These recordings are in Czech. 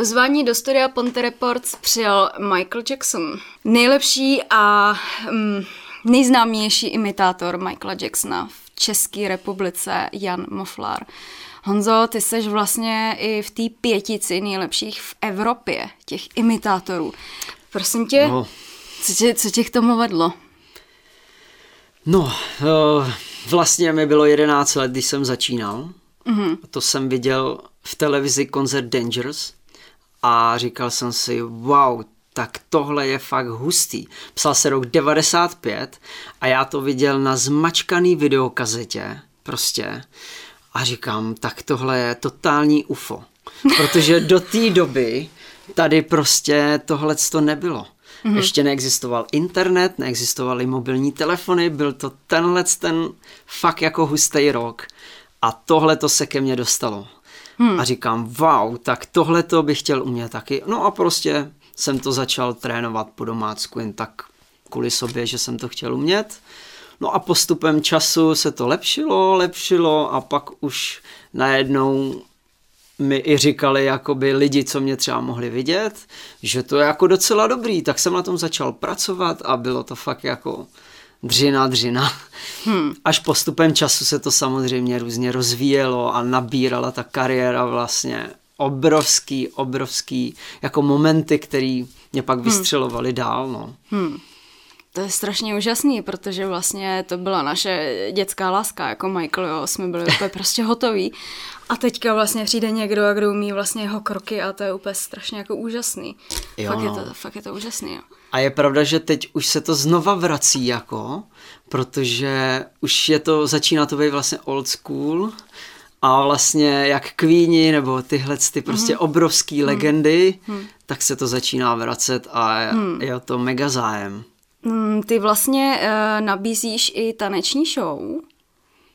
Pozvání do studia Ponte Reports přijal Michael Jackson. Nejlepší a mm, nejznámější imitátor Michaela Jacksona v České republice Jan Moflar. Honzo, ty seš vlastně i v té pětici nejlepších v Evropě, těch imitátorů. Prosím tě, no. co, tě co tě k tomu vedlo? No, uh, vlastně mi bylo 11 let, když jsem začínal. Mm-hmm. To jsem viděl v televizi koncert Dangerous a říkal jsem si, wow, tak tohle je fakt hustý. Psal se rok 95 a já to viděl na zmačkaný videokazetě, prostě. A říkám, tak tohle je totální UFO. Protože do té doby tady prostě tohle to nebylo. Mm-hmm. Ještě neexistoval internet, neexistovaly mobilní telefony, byl to tenhle ten fakt jako hustý rok. A tohle to se ke mně dostalo. Hmm. A říkám, wow, tak tohle to bych chtěl umět taky. No a prostě jsem to začal trénovat po domácku jen tak kvůli sobě, že jsem to chtěl umět. No a postupem času se to lepšilo, lepšilo a pak už najednou mi i říkali jakoby lidi, co mě třeba mohli vidět, že to je jako docela dobrý, tak jsem na tom začal pracovat a bylo to fakt jako dřina, dřina. Hmm. Až postupem času se to samozřejmě různě rozvíjelo a nabírala ta kariéra vlastně obrovský, obrovský jako momenty, který mě pak hmm. vystřelovali hmm. dál. No. Hmm. To je strašně úžasný, protože vlastně to byla naše dětská láska, jako Michael, jo, jsme byli úplně prostě hotoví. A teďka vlastně přijde někdo, kdo umí vlastně jeho kroky a to je úplně strašně jako úžasný. Jo, fakt, no. je to, fakt je to úžasný, jo. A je pravda, že teď už se to znova vrací jako, protože už je to, začíná to být vlastně old school a vlastně jak Queeni nebo tyhle ty prostě mm-hmm. obrovský mm-hmm. legendy, mm-hmm. tak se to začíná vracet a je, mm. je to mega zájem. Mm, ty vlastně uh, nabízíš i taneční show.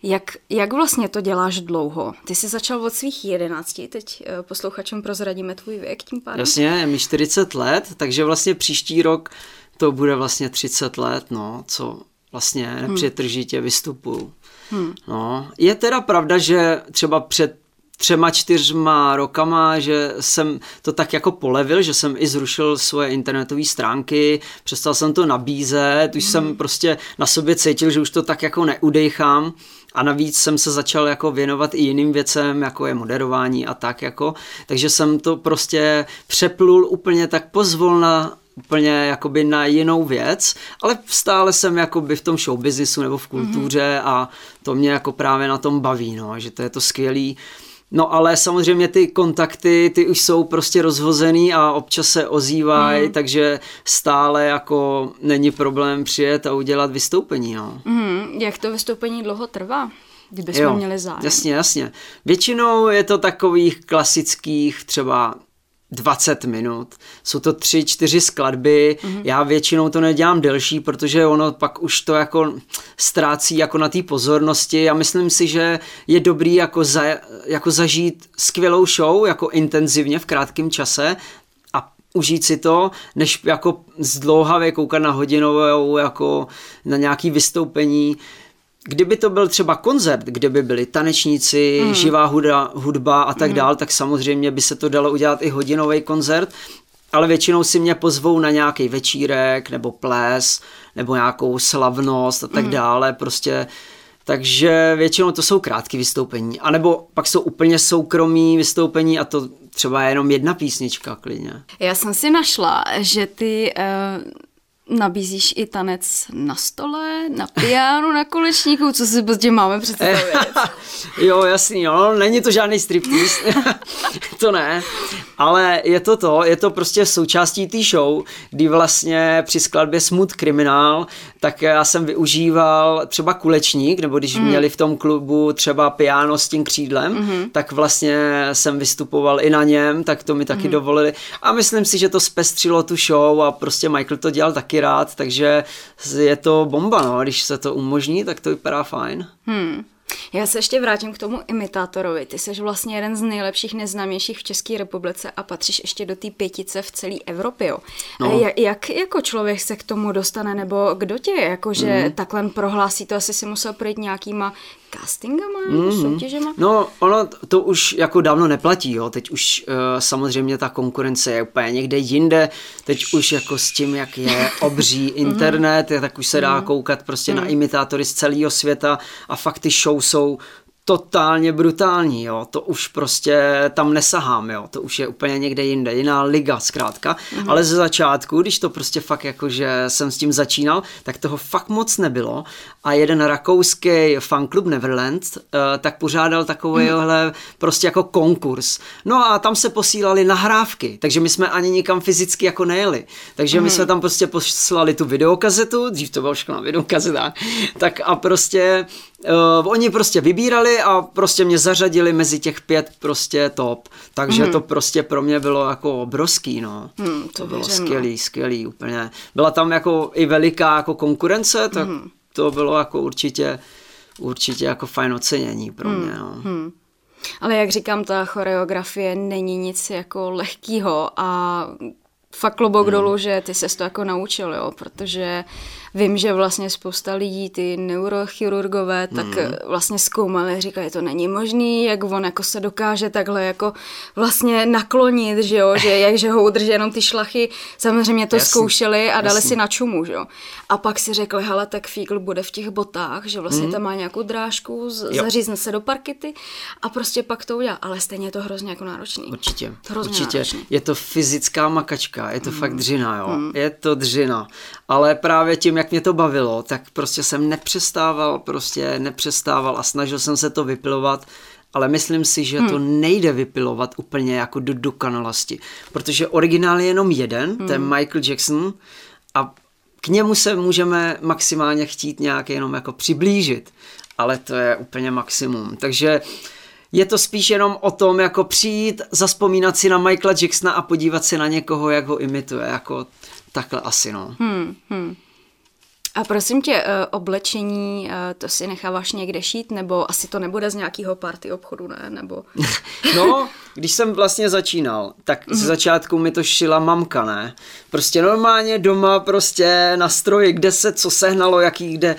Jak, jak vlastně to děláš dlouho? Ty jsi začal od svých jedenácti, teď uh, posluchačům prozradíme tvůj věk tím pádem. Jasně, je mi 40 let, takže vlastně příští rok to bude vlastně 30 let, no, co vlastně hmm. nepřetržitě vystupuju. Hmm. No, je teda pravda, že třeba před třema, čtyřma rokama, že jsem to tak jako polevil, že jsem i zrušil svoje internetové stránky, přestal jsem to nabízet, už mm. jsem prostě na sobě cítil, že už to tak jako neudejchám a navíc jsem se začal jako věnovat i jiným věcem, jako je moderování a tak jako, takže jsem to prostě přeplul úplně tak pozvolna úplně jakoby na jinou věc, ale stále jsem jakoby v tom showbiznisu nebo v kultuře mm-hmm. a to mě jako právě na tom baví, no, že to je to skvělý, No ale samozřejmě ty kontakty, ty už jsou prostě rozhozený a občas se ozývají, mm. takže stále jako není problém přijet a udělat vystoupení. No. Mm. Jak to vystoupení dlouho trvá? Kdybychom jo, měli zájem. Jasně, jasně. Většinou je to takových klasických třeba 20 minut. Jsou to tři, čtyři skladby. Mm-hmm. Já většinou to nedělám delší, protože ono pak už to jako ztrácí jako na té pozornosti. Já myslím si, že je dobrý jako, za, jako zažít skvělou show, jako intenzivně v krátkém čase a užít si to, než jako zdlouhavě koukat na hodinovou, jako na nějaký vystoupení. Kdyby to byl třeba koncert, kde by byli tanečníci, hmm. živá hudba, hudba a tak hmm. dál, tak samozřejmě by se to dalo udělat i hodinový koncert, ale většinou si mě pozvou na nějaký večírek nebo ples nebo nějakou slavnost a tak hmm. dále, prostě takže většinou to jsou krátké vystoupení. A nebo pak jsou úplně soukromí vystoupení a to třeba je jenom jedna písnička klidně. Já jsem si našla, že ty uh nabízíš i tanec na stole, na pianu, na kolečníku, co si prostě máme představit. jo, jasný, no, není to žádný striptease, to ne, ale je to to, je to prostě součástí té show, kdy vlastně při skladbě Smooth Criminal, tak já jsem využíval třeba kulečník, nebo když mm. měli v tom klubu třeba piano s tím křídlem, mm. tak vlastně jsem vystupoval i na něm, tak to mi taky mm. dovolili a myslím si, že to zpestřilo tu show a prostě Michael to dělal taky taky rád, takže je to bomba, no. Když se to umožní, tak to vypadá fajn. Hmm. Já se ještě vrátím k tomu imitátorovi. Ty jsi vlastně jeden z nejlepších, neznámějších v České republice a patříš ještě do té pětice v celé Evropě. Jo. No. Jak, jak jako člověk se k tomu dostane, nebo kdo tě jakože mm. takhle prohlásí, to asi si musel projít nějakýma castingama, mm-hmm. soutěžema? No, ono to už jako dávno neplatí, jo. Teď už uh, samozřejmě ta konkurence je úplně někde jinde. Teď už jako s tím, jak je obří internet, mm-hmm. tak už se dá mm-hmm. koukat prostě mm-hmm. na imitátory z celého světa a fakt ty show jsou totálně brutální, jo, to už prostě tam nesahám, jo, to už je úplně někde jinde, jiná liga zkrátka, mm-hmm. ale ze začátku, když to prostě fakt jako, že jsem s tím začínal, tak toho fakt moc nebylo a jeden rakouský fanklub Neverland uh, tak pořádal takovýhle mm-hmm. prostě jako konkurs, no a tam se posílali nahrávky, takže my jsme ani nikam fyzicky jako nejeli, takže mm-hmm. my mhm. jsme tam prostě poslali tu videokazetu, dřív to bylo všechno na videokazeta, tak a prostě Uh, oni prostě vybírali a prostě mě zařadili mezi těch pět prostě top. Takže mm. to prostě pro mě bylo jako obrovský, no. Mm, to, to bylo věřím, no. skvělý, no. skvělý úplně. Byla tam jako i veliká jako konkurence, tak mm. to bylo jako určitě, určitě jako fajn ocenění pro mm. mě, no. Mm. Ale jak říkám, ta choreografie není nic jako lehkýho a fakt klobouk mm. dolů, že ty se to jako naučil, jo, protože vím, že vlastně spousta lidí, ty neurochirurgové, tak mm. vlastně zkoumali, říkali, to není možný, jak on jako se dokáže takhle jako vlastně naklonit, že jo, že jak, že ho udrží jenom ty šlachy, samozřejmě to jasný, zkoušeli a dali jasný. si na čumu, že jo. A pak si řekli, hele, tak Fígl bude v těch botách, že vlastně mm. tam má nějakou drážku, zařízne se do parkety a prostě pak to udělá, ale stejně je to hrozně jako náročný. Určitě, hrozně určitě. Náročný. Je to fyzická makačka, je to mm. fakt dřina, jo. Mm. Je to dřina, ale právě tím, jak jak mě to bavilo, tak prostě jsem nepřestával, prostě nepřestával a snažil jsem se to vypilovat, ale myslím si, že hmm. to nejde vypilovat úplně jako do dokonalosti, protože originál je jenom jeden, hmm. ten Michael Jackson a k němu se můžeme maximálně chtít nějak jenom jako přiblížit, ale to je úplně maximum, takže je to spíš jenom o tom, jako přijít, zaspomínat si na Michaela Jacksona a podívat se na někoho, jak ho imituje, jako takhle asi, no. Hmm, hmm. A prosím tě, eh, oblečení, eh, to si necháváš někde šít, nebo asi to nebude z nějakého party obchodu, ne? Nebo... no, když jsem vlastně začínal, tak mm-hmm. ze začátku mi to šila mamka, ne? Prostě normálně doma prostě na stroji, kde se co sehnalo, jaký kde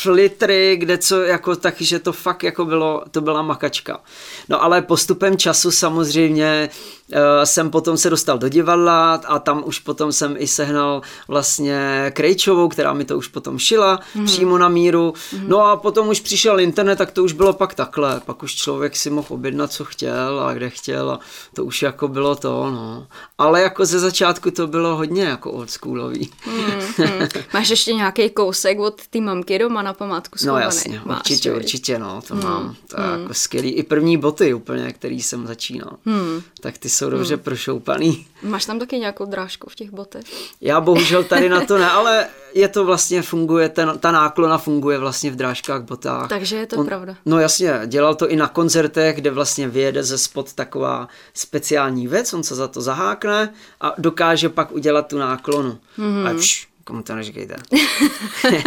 flitry, kde co, jako tak, že to fakt jako bylo, to byla makačka. No ale postupem času samozřejmě uh, jsem potom se dostal do divadla a tam už potom jsem i sehnal vlastně Krejčovou, která mi to už potom šila mm-hmm. přímo na míru. Mm-hmm. No a potom už přišel internet, tak to už bylo pak takhle. Pak už člověk si mohl objednat, co chtěl a kde chtěl a to už jako bylo to, no. Ale jako ze začátku to bylo hodně jako oldschoolový. Mm-hmm. Máš ještě nějaký kousek od té mamky doma na památku schovaný? No jasně, Máš, určitě, víc. určitě, no, to mm. mám. To je mm. jako skvělý. I první boty úplně, který jsem začínal. Mm. Tak ty jsou dobře mm. prošoupaný. Máš tam taky nějakou drážku v těch botech? Já bohužel tady na to ne, ale je to vlastně funguje, ten, ta náklona funguje vlastně v drážkách, botách. Takže je to On, pravda. No jasně, dělal to i na koncertech, kde vlastně vyjede ze spod taková speciální věc, on se za to zahákne a dokáže pak udělat tu náklonu. Mm-hmm. A pš, komu to neříkejte.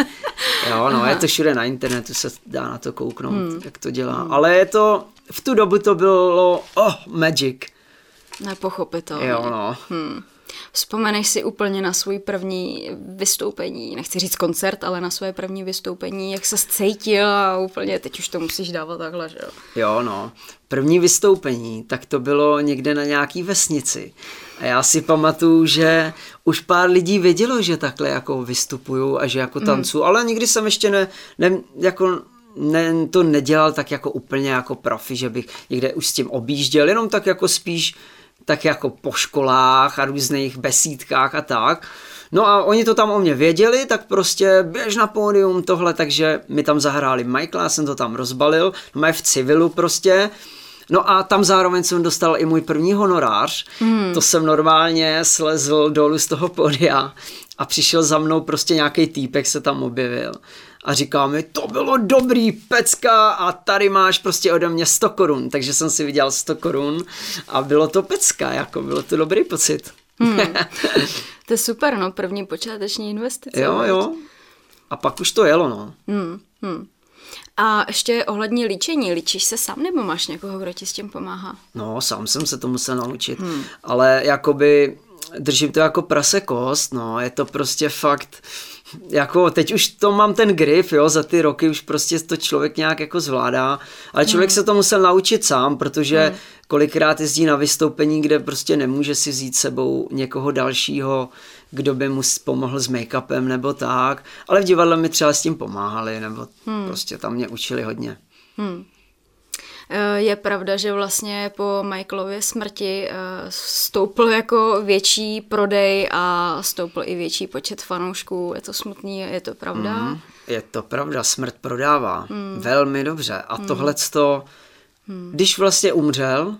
jo, no, Aha. je to všude na internetu, se dá na to kouknout, mm. jak to dělá. Mm. Ale je to, v tu dobu to bylo, oh, magic. Nepochopitelné. Jo, no. Hmm. Vzpomeneš si úplně na svůj první vystoupení, nechci říct koncert, ale na své první vystoupení, jak se cítil a úplně teď už to musíš dávat takhle, že jo? Jo, no. První vystoupení, tak to bylo někde na nějaký vesnici. A já si pamatuju, že už pár lidí vědělo, že takhle jako vystupuju a že jako tancu, mm. ale nikdy jsem ještě ne, ne jako ne, to nedělal tak jako úplně jako profi, že bych někde už s tím objížděl, jenom tak jako spíš tak jako po školách a různých besídkách a tak. No a oni to tam o mě věděli, tak prostě běž na pódium tohle, takže mi tam zahráli Michael, já jsem to tam rozbalil, no v civilu prostě. No a tam zároveň jsem dostal i můj první honorář, hmm. to jsem normálně slezl dolů z toho pódia a přišel za mnou prostě nějaký týpek se tam objevil a říká mi, to bylo dobrý pecka a tady máš prostě ode mě 100 korun, takže jsem si viděl 100 korun a bylo to pecka, jako bylo to dobrý pocit. Hmm. to je super, no, první počáteční investice. Jo, jo. A pak už to jelo, no. Hmm. Hmm. A ještě ohledně líčení, líčíš se sám nebo máš někoho, kdo ti s tím pomáhá? No, sám jsem se to musel naučit, hmm. ale jakoby držím to jako prase kost, no, je to prostě fakt, jako teď už to mám ten grip, jo, za ty roky už prostě to člověk nějak jako zvládá, ale člověk mm. se to musel naučit sám, protože mm. kolikrát jezdí na vystoupení, kde prostě nemůže si vzít sebou někoho dalšího, kdo by mu pomohl s make-upem nebo tak, ale v divadle mi třeba s tím pomáhali, nebo mm. prostě tam mě učili hodně. Mm. Je pravda, že vlastně po Michaelově smrti eh, stoupl jako větší prodej a stoupl i větší počet fanoušků. Je to smutný, je to pravda? Mm, je to pravda, smrt prodává mm. velmi dobře. A mm. tohle to, mm. když vlastně umřel,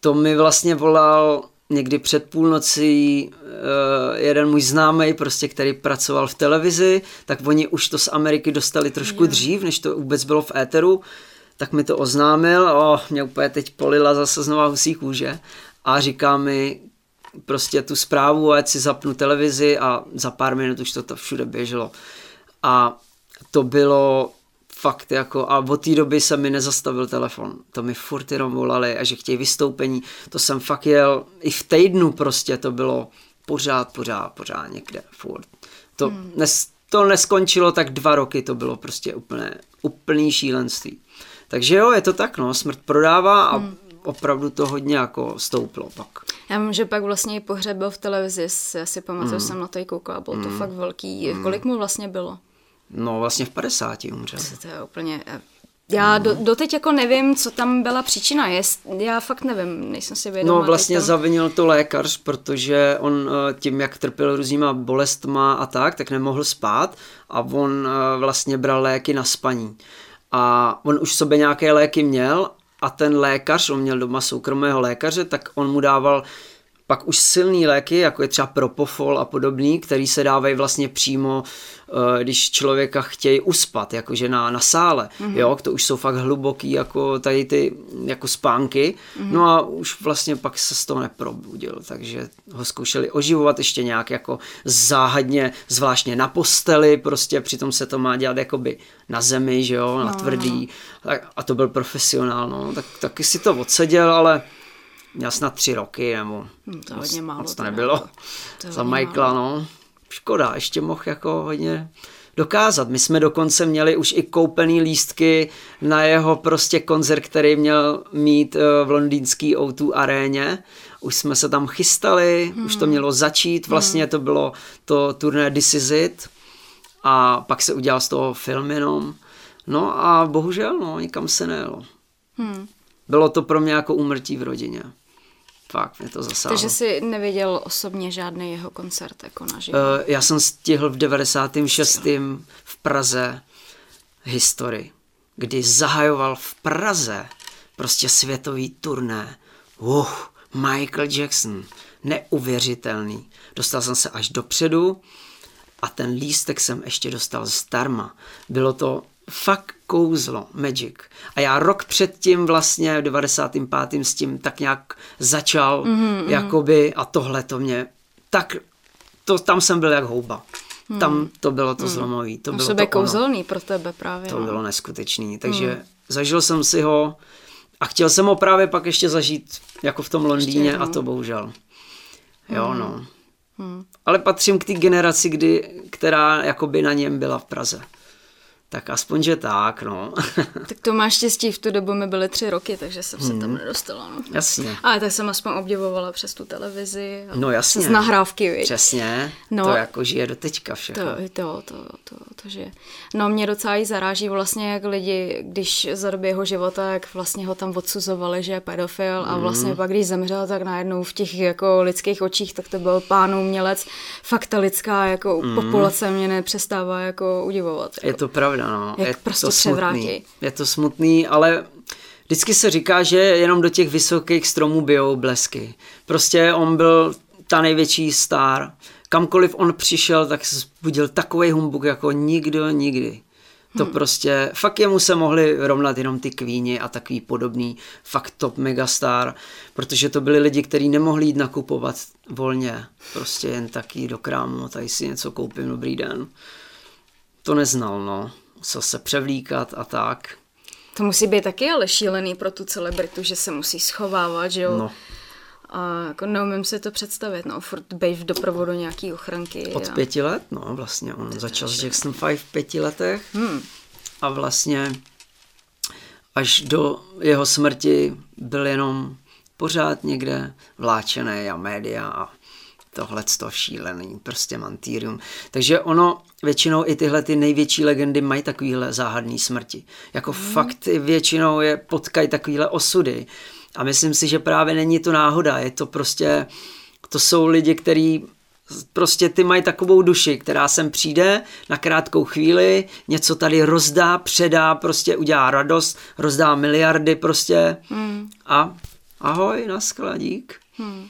to mi vlastně volal někdy před půlnocí uh, jeden můj známý, prostě, který pracoval v televizi, tak oni už to z Ameriky dostali trošku yeah. dřív, než to vůbec bylo v éteru tak mi to oznámil, o, mě úplně teď polila zase znova husí kůže a říká mi prostě tu zprávu, ať si zapnu televizi a za pár minut už to, to všude běželo. A to bylo fakt jako, a od té doby se mi nezastavil telefon. To mi furt jenom volali a že chtějí vystoupení. To jsem fakt jel, i v týdnu prostě to bylo pořád, pořád, pořád někde, furt. To, hmm. nes, to neskončilo tak dva roky, to bylo prostě úplně, úplný šílenství. Takže jo, je to tak, no, smrt prodává a hmm. opravdu to hodně jako stouplo pak. Já vím, že pak vlastně i pohřeb byl v televizi, já si pamatuju, hmm. jsem na to koukala, bylo to hmm. fakt velký. Hmm. Kolik mu vlastně bylo? No vlastně v 50 umřel. To je úplně... Eh, já do, doteď jako nevím, co tam byla příčina. Je, já fakt nevím, nejsem si vědomá. No vlastně tam... zavinil to lékař, protože on eh, tím, jak trpěl různýma bolestma a tak, tak nemohl spát a on eh, vlastně bral léky na spaní a on už sobě nějaké léky měl a ten lékař, on měl doma soukromého lékaře, tak on mu dával pak už silný léky, jako je třeba propofol a podobný, který se dávají vlastně přímo, eh, když člověka chtějí uspat, jakože na, na sále, mm-hmm. jo, to už jsou fakt hluboký, jako tady ty, jako spánky, mm-hmm. no a už vlastně pak se z toho neprobudil, takže ho zkoušeli oživovat ještě nějak jako záhadně, zvláštně na posteli, prostě přitom se to má dělat jakoby na zemi, že jo, na no, tvrdý, no. a to byl profesionál, no, tak taky si to odseděl, ale měl snad tři roky, nebo hmm, to hodně málo. to nebylo. To Za Michaela, no. Škoda, ještě mohl jako hodně dokázat. My jsme dokonce měli už i koupený lístky na jeho prostě koncert, který měl mít eh, v londýnský O2 aréně. Už jsme se tam chystali, hmm. už to hmm. mělo začít, vlastně hmm. to bylo to turné This Is It a pak se udělal z toho film jenom. No a bohužel, no, nikam se nejelo. Hmm. Bylo to pro mě jako umrtí v rodině. Fakt mě to zasáhlo. Takže jsi neviděl osobně žádný jeho koncert jako naživo? Uh, já jsem stihl v 96. v Praze historii, kdy zahajoval v Praze prostě světový turné. Uh, Michael Jackson, neuvěřitelný. Dostal jsem se až dopředu a ten lístek jsem ještě dostal zdarma. Bylo to fakt kouzlo, magic. A já rok předtím vlastně, v 95. s tím tak nějak začal, mm-hmm, jakoby, a tohle to mě, tak to, tam jsem byl jak houba. Hmm. Tam to bylo to hmm. zlomový. To bylo to kouzelný pro tebe právě. To no. bylo neskutečný. Takže hmm. zažil jsem si ho a chtěl jsem ho právě pak ještě zažít jako v tom Londýně a to bohužel. Jo, hmm. no. Hmm. Ale patřím k té generaci, kdy, která jakoby na něm byla v Praze. Tak aspoň, že tak, no. tak to máš štěstí, v tu dobu mi byly tři roky, takže jsem se hmm. tam nedostala, no. Jasně. Ale tak jsem aspoň obdivovala přes tu televizi. No jasně. Z nahrávky, viď? Přesně. No, to jako žije do teďka všechno. To, to, to, to, to žije. No mě docela i zaráží vlastně, jak lidi, když za doby jeho života, jak vlastně ho tam odsuzovali, že je pedofil a vlastně mm. pak, když zemřel, tak najednou v těch jako lidských očích, tak to byl pán umělec. Fakt ta lidská jako mm. populace mě nepřestává jako udivovat. Jako. Je to pravda pravda, no. Jak je prostě to smutný. Je to smutný, ale vždycky se říká, že jenom do těch vysokých stromů bijou blesky. Prostě on byl ta největší star. Kamkoliv on přišel, tak budil takový humbuk jako nikdo nikdy. To hmm. prostě, fakt jemu se mohli rovnat jenom ty kvíni a takový podobný fakt top megastar, protože to byli lidi, kteří nemohli jít nakupovat volně, prostě jen taky do krámu, tady si něco koupím, dobrý den. To neznal, no musel se převlíkat a tak. To musí být taky ale šílený pro tu celebritu, že se musí schovávat, že jo? No. A jako neumím si to představit, no, furt bej v doprovodu nějaký ochranky. Od a... pěti let, no vlastně, on začal s Jackson 5 v pěti letech hmm. a vlastně až do jeho smrti byl jenom pořád někde vláčený a média a tohle to šílený, prostě mantýrium. Takže ono, většinou i tyhle ty největší legendy mají takovýhle záhadný smrti. Jako hmm. fakt většinou je potkají takovýhle osudy. A myslím si, že právě není to náhoda, je to prostě, to jsou lidi, kteří prostě ty mají takovou duši, která sem přijde na krátkou chvíli, něco tady rozdá, předá, prostě udělá radost, rozdá miliardy prostě hmm. a ahoj, naskla, dík. Hmm.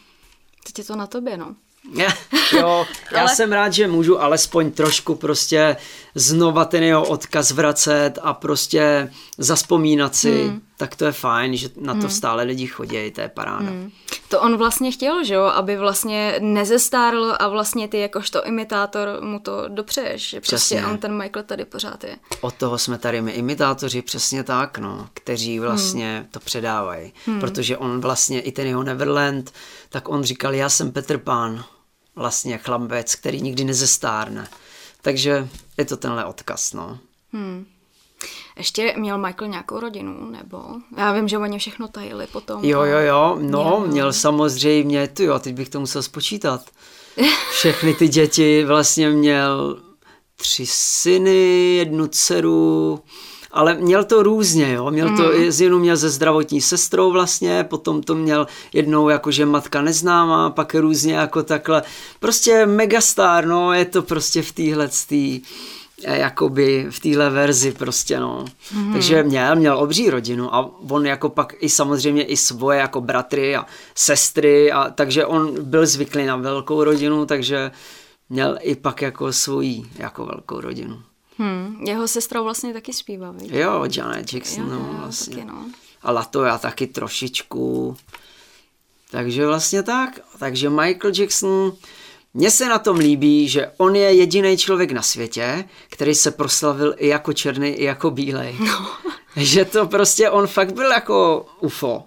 Teď je to na tobě, no. jo, já Ale... jsem rád, že můžu alespoň trošku prostě znova ten jeho odkaz vracet a prostě zaspomínat si, hmm. tak to je fajn, že na to hmm. stále lidi chodí, to je paráda. Hmm. To on vlastně chtěl, že jo, aby vlastně nezestárl a vlastně ty jakožto imitátor mu to dopřeješ, že prostě on ten Michael tady pořád je. Od toho jsme tady my imitátoři, přesně tak, no, kteří vlastně hmm. to předávají, hmm. protože on vlastně i ten jeho Neverland, tak on říkal, já jsem Petr Pán, vlastně chlambec, který nikdy nezestárne. Takže je to tenhle odkaz, no. Hmm. Ještě měl Michael nějakou rodinu, nebo? Já vím, že oni všechno tajili potom. Jo, jo, jo, no, měl, měl samozřejmě, tu jo, teď bych to musel spočítat. Všechny ty děti vlastně měl tři syny, jednu dceru, ale měl to různě, jo. Měl to, mm. jednou měl ze zdravotní sestrou vlastně, potom to měl jednou jako, že matka neznámá, pak různě jako takhle. Prostě megastar, no, je to prostě v téhle tý, eh, jakoby v téhle verzi prostě, no. Mm. Takže měl, měl obří rodinu a on jako pak i samozřejmě i svoje jako bratry a sestry a takže on byl zvyklý na velkou rodinu, takže měl i pak jako svoji jako velkou rodinu. Hmm, jeho sestra vlastně taky zpívá, víš? Jo, Janet Jackson, jo, no, vlastně. Taky, no. A Lato já taky trošičku. Takže vlastně tak. Takže Michael Jackson, mně se na tom líbí, že on je jediný člověk na světě, který se proslavil i jako černý, i jako bílej. No. že to prostě, on fakt byl jako UFO.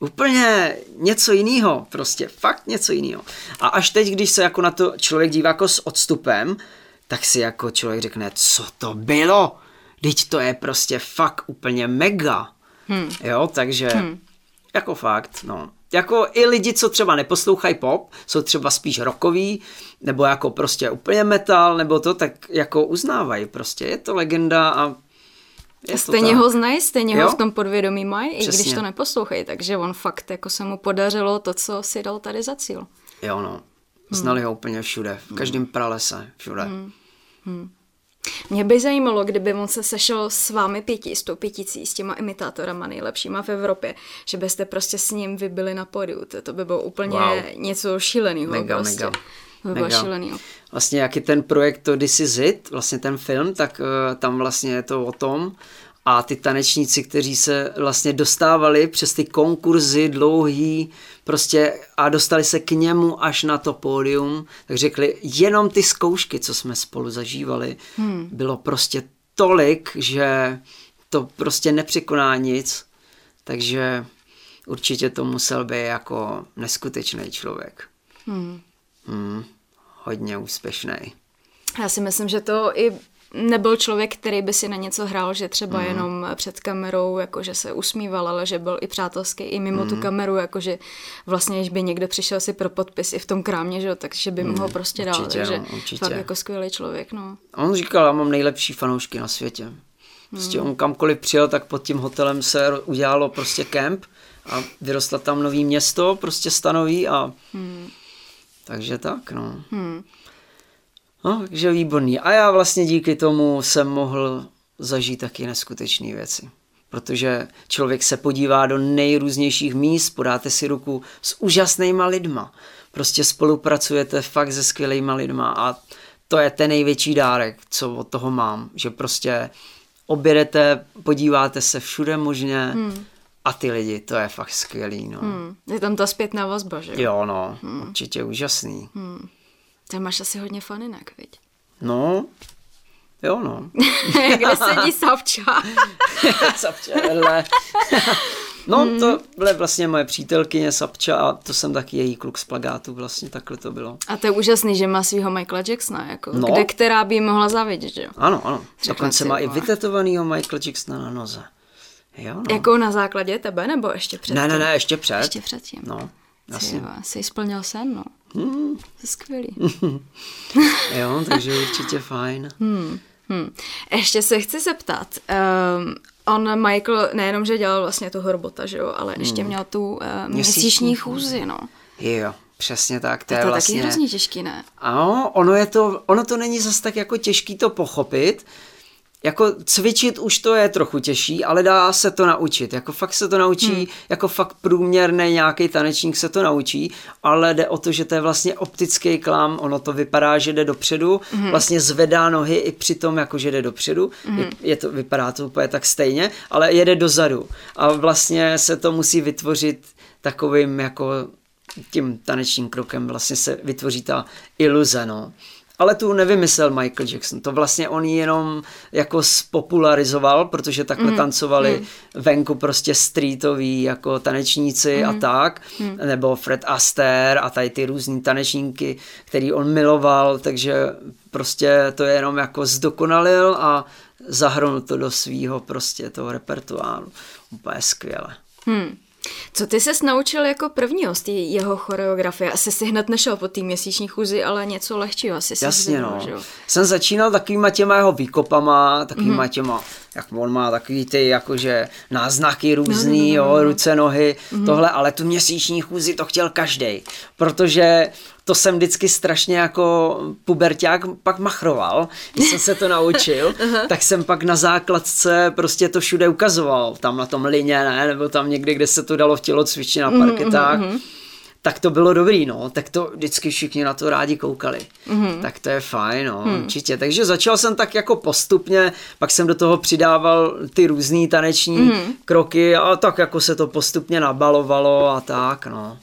Úplně něco jiného, prostě fakt něco jiného. A až teď, když se jako na to člověk dívá jako s odstupem, tak si jako člověk řekne, co to bylo? Teď to je prostě fakt úplně mega. Hmm. Jo, takže hmm. jako fakt, no. Jako i lidi, co třeba neposlouchají pop, jsou třeba spíš rockoví, nebo jako prostě úplně metal, nebo to, tak jako uznávají prostě. Je to legenda a je stejně to ho znají, stejně jo? ho v tom podvědomí mají, i když to neposlouchají, takže on fakt jako se mu podařilo to, co si dal tady za cíl. Jo no, znali hmm. ho úplně všude, v každém pralese, všude. Hmm. Hmm. Mě by zajímalo, kdyby on se sešel s vámi pěti, s tou pěticí, s těma imitátorama nejlepšíma v Evropě, že byste prostě s ním vybili na podiu. To, to by bylo úplně wow. něco šíleného. Mega, prostě. mega. To by bylo šílenýho. Vlastně jaký ten projekt to This Is It, vlastně ten film, tak uh, tam vlastně je to o tom, a ty tanečníci, kteří se vlastně dostávali přes ty konkurzy dlouhý prostě a dostali se k němu až na to pódium, tak řekli, jenom ty zkoušky, co jsme spolu zažívali, hmm. bylo prostě tolik, že to prostě nepřekoná nic, takže určitě to musel být jako neskutečný člověk. Hmm. Hmm, hodně úspěšný. Já si myslím, že to i nebyl člověk, který by si na něco hrál, že třeba mm. jenom před kamerou, jakože se usmíval, ale že byl i přátelský i mimo mm. tu kameru, jakože vlastně, když by někdo přišel si pro podpis i v tom krámě, že takže by mu ho mhm. prostě dal. Určitě, takže no, určitě. fakt jako skvělý člověk, no. On říkal, já mám nejlepší fanoušky na světě. Prostě mm. on kamkoliv přijel, tak pod tím hotelem se udělalo prostě kemp a vyrostla tam nový město, prostě stanoví a mm. takže tak, no. Mm. No, takže výborný. A já vlastně díky tomu jsem mohl zažít taky neskutečné věci. Protože člověk se podívá do nejrůznějších míst, podáte si ruku s úžasnýma lidma. Prostě spolupracujete fakt se skvělýma lidma a to je ten největší dárek, co od toho mám. Že prostě objedete, podíváte se všude možně hmm. a ty lidi, to je fakt skvělý. No. Hmm. Je tam ta zpětná vazba, že jo? Jo, no, hmm. určitě úžasný. Hmm. Ty máš asi hodně faninek, viď? No, jo no. Kde sedí Savča? Savča, vedle. No, hmm. to byly vlastně moje přítelkyně Sapča a to jsem taky její kluk z plagátu, vlastně takhle to bylo. A to je úžasný, že má svého Michaela Jacksona, jako, no. kde která by mohla zavidět, že jo? Ano, ano. Dokonce má i vytetovanýho Michaela Jacksona na noze. Jo, no. Jako na základě tebe, nebo ještě před Ne, ne, ne, ještě před. Ještě předtím. No, jasně. Jsi splnil sen, no. Hmm. Skvělý. jo, takže určitě fajn. Hmm. Hmm. Ještě se chci zeptat, um, on Michael nejenom, že dělal vlastně toho robota, že jo, ale ještě hmm. měl tu uh, měsíční, měsíční chůzi, no. Jo, přesně tak. To, je, to je vlastně... taky hrozně těžký, ne? Ano, ono, je to, ono to není zase tak jako těžký to pochopit, jako cvičit už to je trochu těžší, ale dá se to naučit. Jako fakt se to naučí, hmm. jako fakt průměrný nějaký tanečník se to naučí, ale jde o to, že to je vlastně optický klam, ono to vypadá, že jde dopředu, hmm. vlastně zvedá nohy i při tom, jako že jde dopředu, hmm. je, je to, vypadá to úplně tak stejně, ale jede dozadu a vlastně se to musí vytvořit takovým jako tím tanečním krokem vlastně se vytvoří ta iluze, no. Ale tu nevymyslel Michael Jackson, to vlastně on jenom jako spopularizoval, protože takhle mm. tancovali mm. venku prostě streetoví jako tanečníci mm. a tak, mm. nebo Fred Astaire a tady ty různý tanečníky, který on miloval, takže prostě to je jenom jako zdokonalil a zahrnul to do svýho prostě toho repertoáru. Úplně skvěle. Hmm. Co ty ses naučil jako prvního z té jeho choreografie? Asi si hned nešel po té měsíční chůzi, ale něco lehčího asi si Jasně, no. Že? Jsem začínal takovýma těma jeho výkopama, takovýma mm-hmm. těma, jak on má takový ty jakože náznaky různý, no, no, no, no. jo, ruce, nohy, mm-hmm. tohle, ale tu měsíční chůzi to chtěl každý, protože to jsem vždycky strašně jako puberták pak machroval, když jsem se to naučil, tak jsem pak na základce prostě to všude ukazoval, tam na tom lině, ne, nebo tam někde, kde se to dalo v tělocvičně na mhm, parketách. Mm-hmm tak to bylo dobrý, no, tak to vždycky všichni na to rádi koukali. Mm-hmm. Tak to je fajn, no, mm. určitě. Takže začal jsem tak jako postupně, pak jsem do toho přidával ty různé taneční mm-hmm. kroky a tak jako se to postupně nabalovalo a tak, no.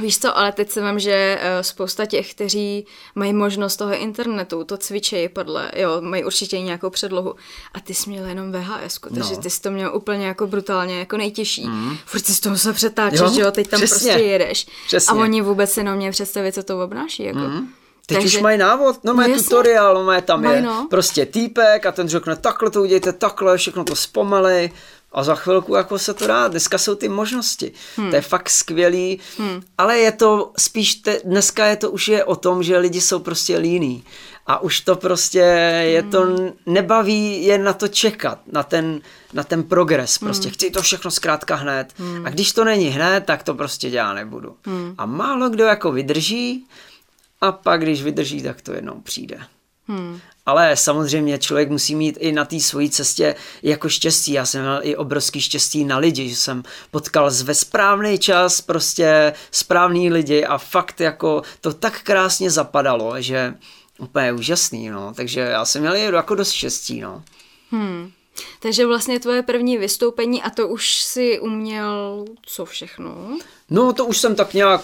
Víš co, ale teď se vím, že eh, spousta těch, kteří mají možnost toho internetu, to cvičejí podle, jo, mají určitě nějakou předlohu. A ty jsi měl jenom VHS, takže no. ty jsi to měl úplně jako brutálně jako nejtěžší. Mm. Furt si z toho se přetáčet, jo, že jo, teď tam přesně, prostě jedeš. Přesně. A oni vůbec si neměli představit, co to obnáší, jako. Mm. Teď Takže, už mají návod, no, mají no tutoriál, no mají tam je no. prostě týpek a ten řekne takhle to udějte, takhle, všechno to zpomalej a za chvilku jako se to dá. Dneska jsou ty možnosti. Hmm. To je fakt skvělý, hmm. ale je to spíš, te, dneska je to už je o tom, že lidi jsou prostě líní. A už to prostě je to, hmm. nebaví je na to čekat, na ten, na ten progres. Prostě hmm. chci to všechno zkrátka hned. Hmm. A když to není hned, tak to prostě dělat nebudu. Hmm. A málo kdo jako vydrží a pak, když vydrží, tak to jednou přijde. Hmm. Ale samozřejmě člověk musí mít i na té svojí cestě jako štěstí. Já jsem měl i obrovský štěstí na lidi, že jsem potkal ve správný čas prostě správný lidi a fakt jako to tak krásně zapadalo, že úplně úžasný, no. Takže já jsem měl jako dost štěstí, no. Hmm. Takže vlastně tvoje první vystoupení a to už si uměl co všechno? No to už jsem tak nějak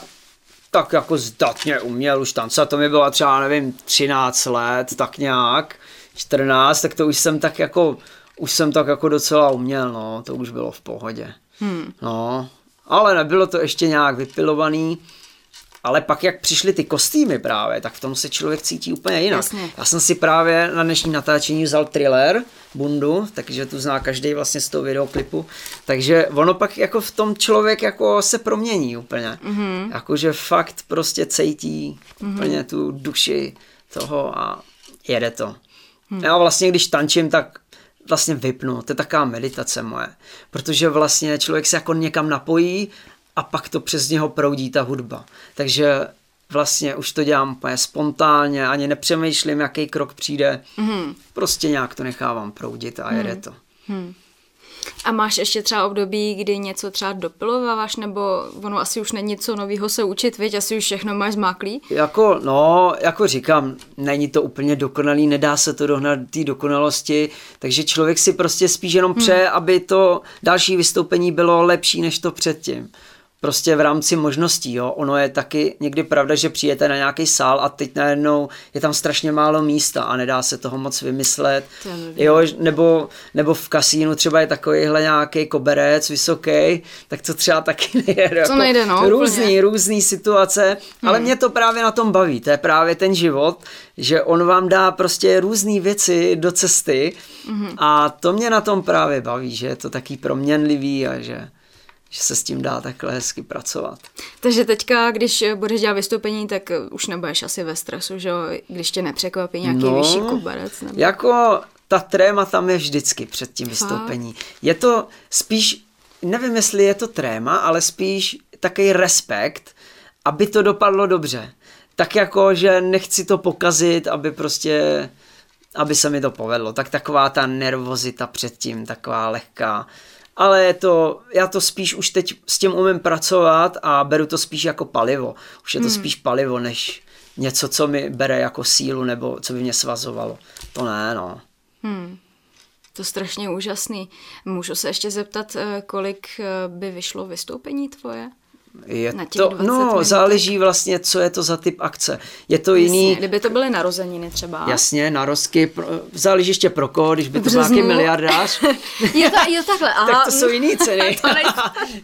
tak jako zdatně uměl už tancovat, to mi bylo třeba, nevím, 13 let, tak nějak, 14, tak to už jsem tak jako, už jsem tak jako docela uměl, no, to už bylo v pohodě. Hmm. No, ale nebylo to ještě nějak vypilovaný, ale pak jak přišly ty kostýmy právě, tak v tom se člověk cítí úplně jinak. Jasně. Já jsem si právě na dnešní natáčení vzal thriller, bundu, takže tu zná každý vlastně z toho videoklipu, takže ono pak jako v tom člověk jako se promění úplně. Mm-hmm. Jakože fakt prostě cítí mm-hmm. úplně tu duši toho a jede to. Mm. Já vlastně když tančím, tak vlastně vypnu, to je taková meditace moje, protože vlastně člověk se jako někam napojí a pak to přes něho proudí ta hudba. Takže vlastně už to dělám úplně spontánně, ani nepřemýšlím, jaký krok přijde. Mm. Prostě nějak to nechávám proudit a jede mm. to. Mm. A máš ještě třeba období, kdy něco třeba dopilováváš, nebo ono asi už není co nového se učit, viď? Asi už všechno máš zmáklý? Jako, no, jako říkám, není to úplně dokonalý, nedá se to dohnat té dokonalosti, takže člověk si prostě spíš jenom přeje, hmm. aby to další vystoupení bylo lepší než to předtím. Prostě v rámci možností, jo. Ono je taky někdy pravda, že přijete na nějaký sál a teď najednou je tam strašně málo místa a nedá se toho moc vymyslet. Jo, nebo, nebo v kasínu třeba je takovýhle nějaký koberec vysoký, tak to třeba taky nejde. Co jako nejde, no, Různý, úplně. různý situace, hmm. ale mě to právě na tom baví, to je právě ten život, že on vám dá prostě různé věci do cesty hmm. a to mě na tom právě baví, že je to taky proměnlivý a že že se s tím dá takhle hezky pracovat. Takže teďka, když budeš dělat vystoupení, tak už nebudeš asi ve stresu, že? Když tě nepřekvapí nějaký no, vyšší koberec. Nebo... Jako ta tréma tam je vždycky před tím vystoupení. Fakt? Je to spíš, nevím, jestli je to tréma, ale spíš takový respekt, aby to dopadlo dobře. Tak jako, že nechci to pokazit, aby prostě, aby se mi to povedlo. Tak taková ta nervozita předtím, taková lehká ale je to, já to spíš už teď s tím umím pracovat a beru to spíš jako palivo. Už je to hmm. spíš palivo, než něco, co mi bere jako sílu nebo co by mě svazovalo. To ne, no. Hmm. To strašně úžasný. Můžu se ještě zeptat, eh, kolik eh, by vyšlo vystoupení tvoje? Je to, no, minut. záleží vlastně, co je to za typ akce. Je to Jasně, jiný... Kdyby to byly narozeniny třeba. Jasně, narozky, pro, záleží ještě pro koho, když by to byl nějaký miliardář. je to, je takhle, aha. tak to jsou jiný ceny.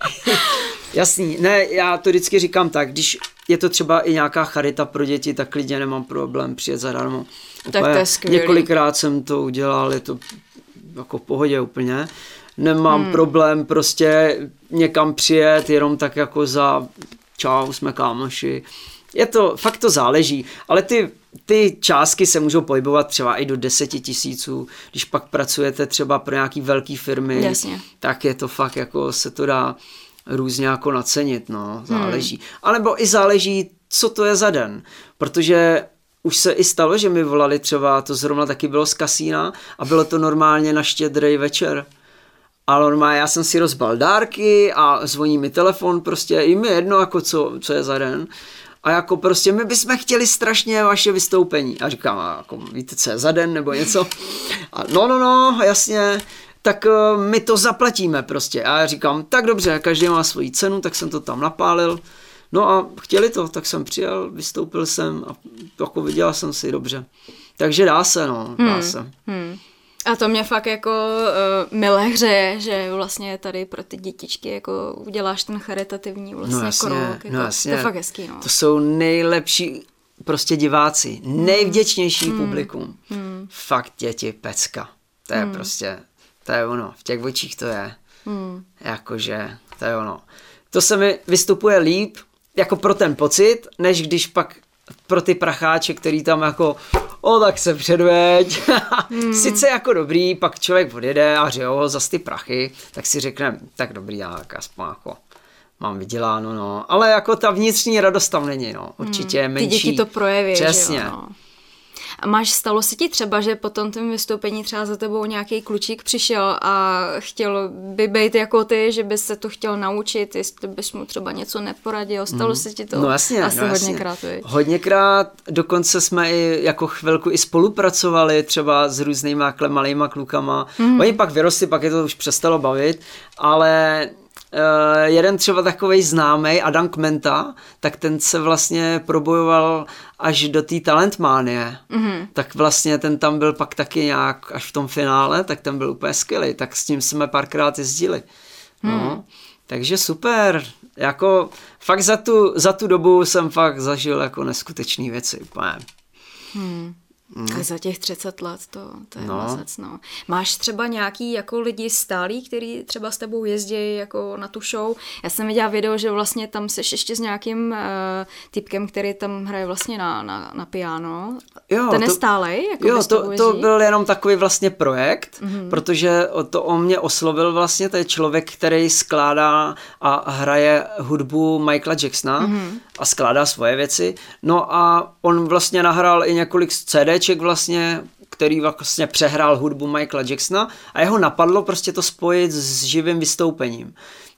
Jasný, ne, já to vždycky říkám tak, když je to třeba i nějaká charita pro děti, tak klidně nemám problém přijet zadarmo. Tak to je skvělý. Několikrát jsem to udělal, je to jako v pohodě úplně nemám hmm. problém prostě někam přijet, jenom tak jako za čau, jsme kámoši. Je to, fakt to záleží, ale ty, ty částky se můžou pohybovat třeba i do deseti tisíců, když pak pracujete třeba pro nějaký velký firmy, Jasně. tak je to fakt jako se to dá různě jako nacenit, no, záleží. Hmm. A nebo i záleží, co to je za den, protože už se i stalo, že mi volali třeba, to zrovna taky bylo z kasína a bylo to normálně na štědrý večer ale normálně já jsem si rozbal dárky a zvoní mi telefon, prostě jim je jedno, jako co, co je za den. A jako prostě my bychom chtěli strašně vaše vystoupení. A říkám, a jako víte, co je za den nebo něco? A no, no, no, jasně, tak uh, my to zaplatíme prostě. A já říkám, tak dobře, každý má svoji cenu, tak jsem to tam napálil. No a chtěli to, tak jsem přijel, vystoupil jsem a jako viděla jsem si dobře. Takže dá se, no, dá hmm. se. Hmm. A to mě fakt jako uh, milé hřeje, že vlastně tady pro ty dětičky jako uděláš ten charitativní vlastně no jasně, krok. Jako, no jasně. To je fakt hezký, no. To jsou nejlepší prostě diváci, hmm. nejvděčnější hmm. publikum. Hmm. Fakt děti, pecka. To je hmm. prostě, to je ono. V těch očích to je. Hmm. Jakože, to je ono. To se mi vystupuje líp, jako pro ten pocit, než když pak pro ty pracháče, který tam jako o tak se předveď. hmm. Sice jako dobrý, pak člověk odjede a že jo, zas ty prachy, tak si řekne, tak dobrý, já tak aspoň jako mám vyděláno, no. Ale jako ta vnitřní radost tam není, no. Určitě hmm. menší. Ty děti to projeví, Přesně. Že jo, no. A máš, stalo se ti třeba, že po tom tvém vystoupení třeba za tebou nějaký klučík přišel a chtěl by být jako ty, že by se to chtěl naučit, jestli bys mu třeba něco neporadil, stalo mm. se ti to? No jasně, Asi no jasně. hodněkrát. Hodněkrát, dokonce jsme i jako chvilku i spolupracovali třeba s různýma malýma klukama. Mm. Oni pak vyrostli, pak je to už přestalo bavit, ale jeden třeba takový známý, Adam Kmenta, tak ten se vlastně probojoval až do té talentmánie. Mm-hmm. Tak vlastně ten tam byl pak taky nějak až v tom finále, tak ten byl úplně skvělý, tak s tím jsme párkrát jezdili. No, mm. Takže super, jako fakt za tu, za tu dobu jsem fakt zažil jako neskutečné věci úplně. Hmm. Mm. Za těch 30 let to, to je no. mazec, no. Máš třeba nějaký jako lidi stálí, který třeba s tebou jezdí jako na tu show? Já jsem viděla video, že vlastně tam seš ještě s nějakým uh, typkem, který tam hraje vlastně na, na, na piano. Jo, Ten to, je stálej? Jako jo, to, to byl jenom takový vlastně projekt, mm-hmm. protože to o mě oslovil vlastně, to je člověk, který skládá a hraje hudbu Michaela Jacksona mm-hmm. A skládá svoje věci. No a on vlastně nahrál i několik CD CDček vlastně, který vlastně přehrál hudbu Michaela Jacksona a jeho napadlo prostě to spojit s živým vystoupením.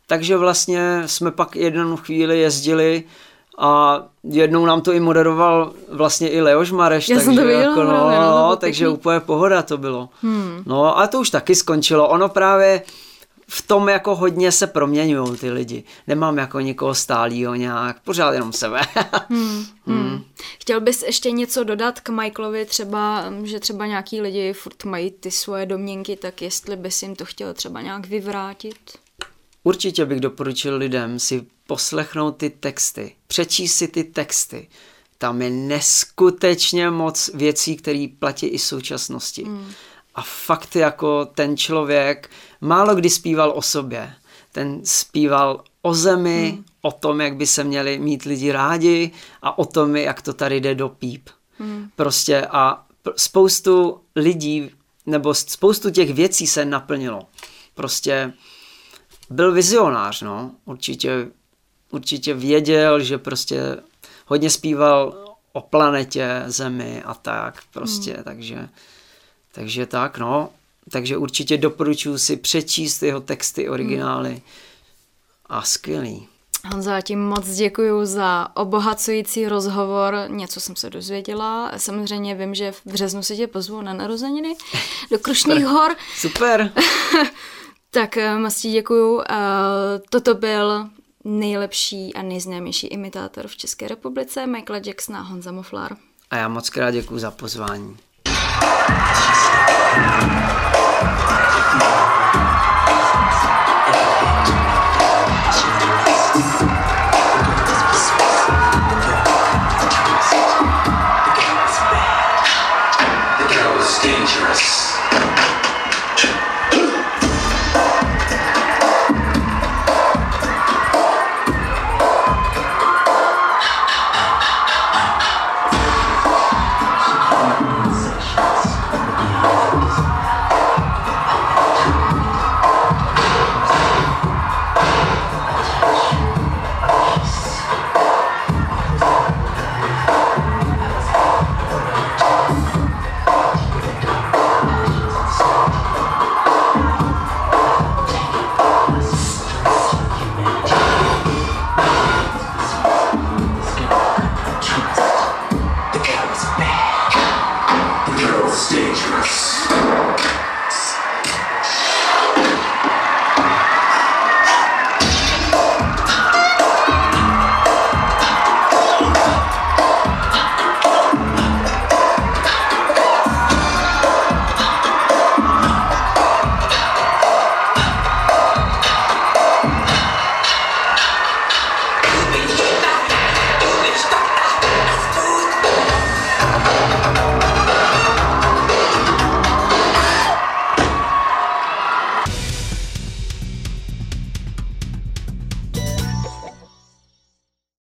Takže vlastně jsme pak jednou chvíli jezdili a jednou nám to i moderoval vlastně i Leoš Mareš, Já takže, to viděla, jako, no, no, no, no takže úplně pohoda to bylo. Hmm. No a to už taky skončilo. Ono právě v tom jako hodně se proměňují ty lidi. Nemám jako nikoho stálýho nějak, pořád jenom sebe. hmm, hmm. Chtěl bys ještě něco dodat k Michaelovi, třeba, že třeba nějaký lidi furt mají ty svoje domněnky, tak jestli bys jim to chtěl třeba nějak vyvrátit? Určitě bych doporučil lidem si poslechnout ty texty, přečíst si ty texty. Tam je neskutečně moc věcí, které platí i v současnosti. Hmm. A fakt jako ten člověk málo kdy zpíval o sobě. Ten zpíval o zemi, hmm. o tom, jak by se měli mít lidi rádi a o tom, jak to tady jde do píp. Hmm. Prostě a spoustu lidí nebo spoustu těch věcí se naplnilo. Prostě byl vizionář, no. Určitě, určitě věděl, že prostě hodně zpíval o planetě, zemi a tak prostě, hmm. takže, takže tak, no. Takže určitě doporučuji si přečíst jeho texty, originály. Hmm. A skvělý. Honzo, já ti moc děkuji za obohacující rozhovor. Něco jsem se dozvěděla. Samozřejmě vím, že v březnu se tě pozvu na narozeniny do Krušných hor. Super. tak eh, moc ti děkuju. Eh, toto byl nejlepší a nejznámější imitátor v České republice, Michaela Jacksona Honza Moflar. A já moc krát děkuji za pozvání. Thank you.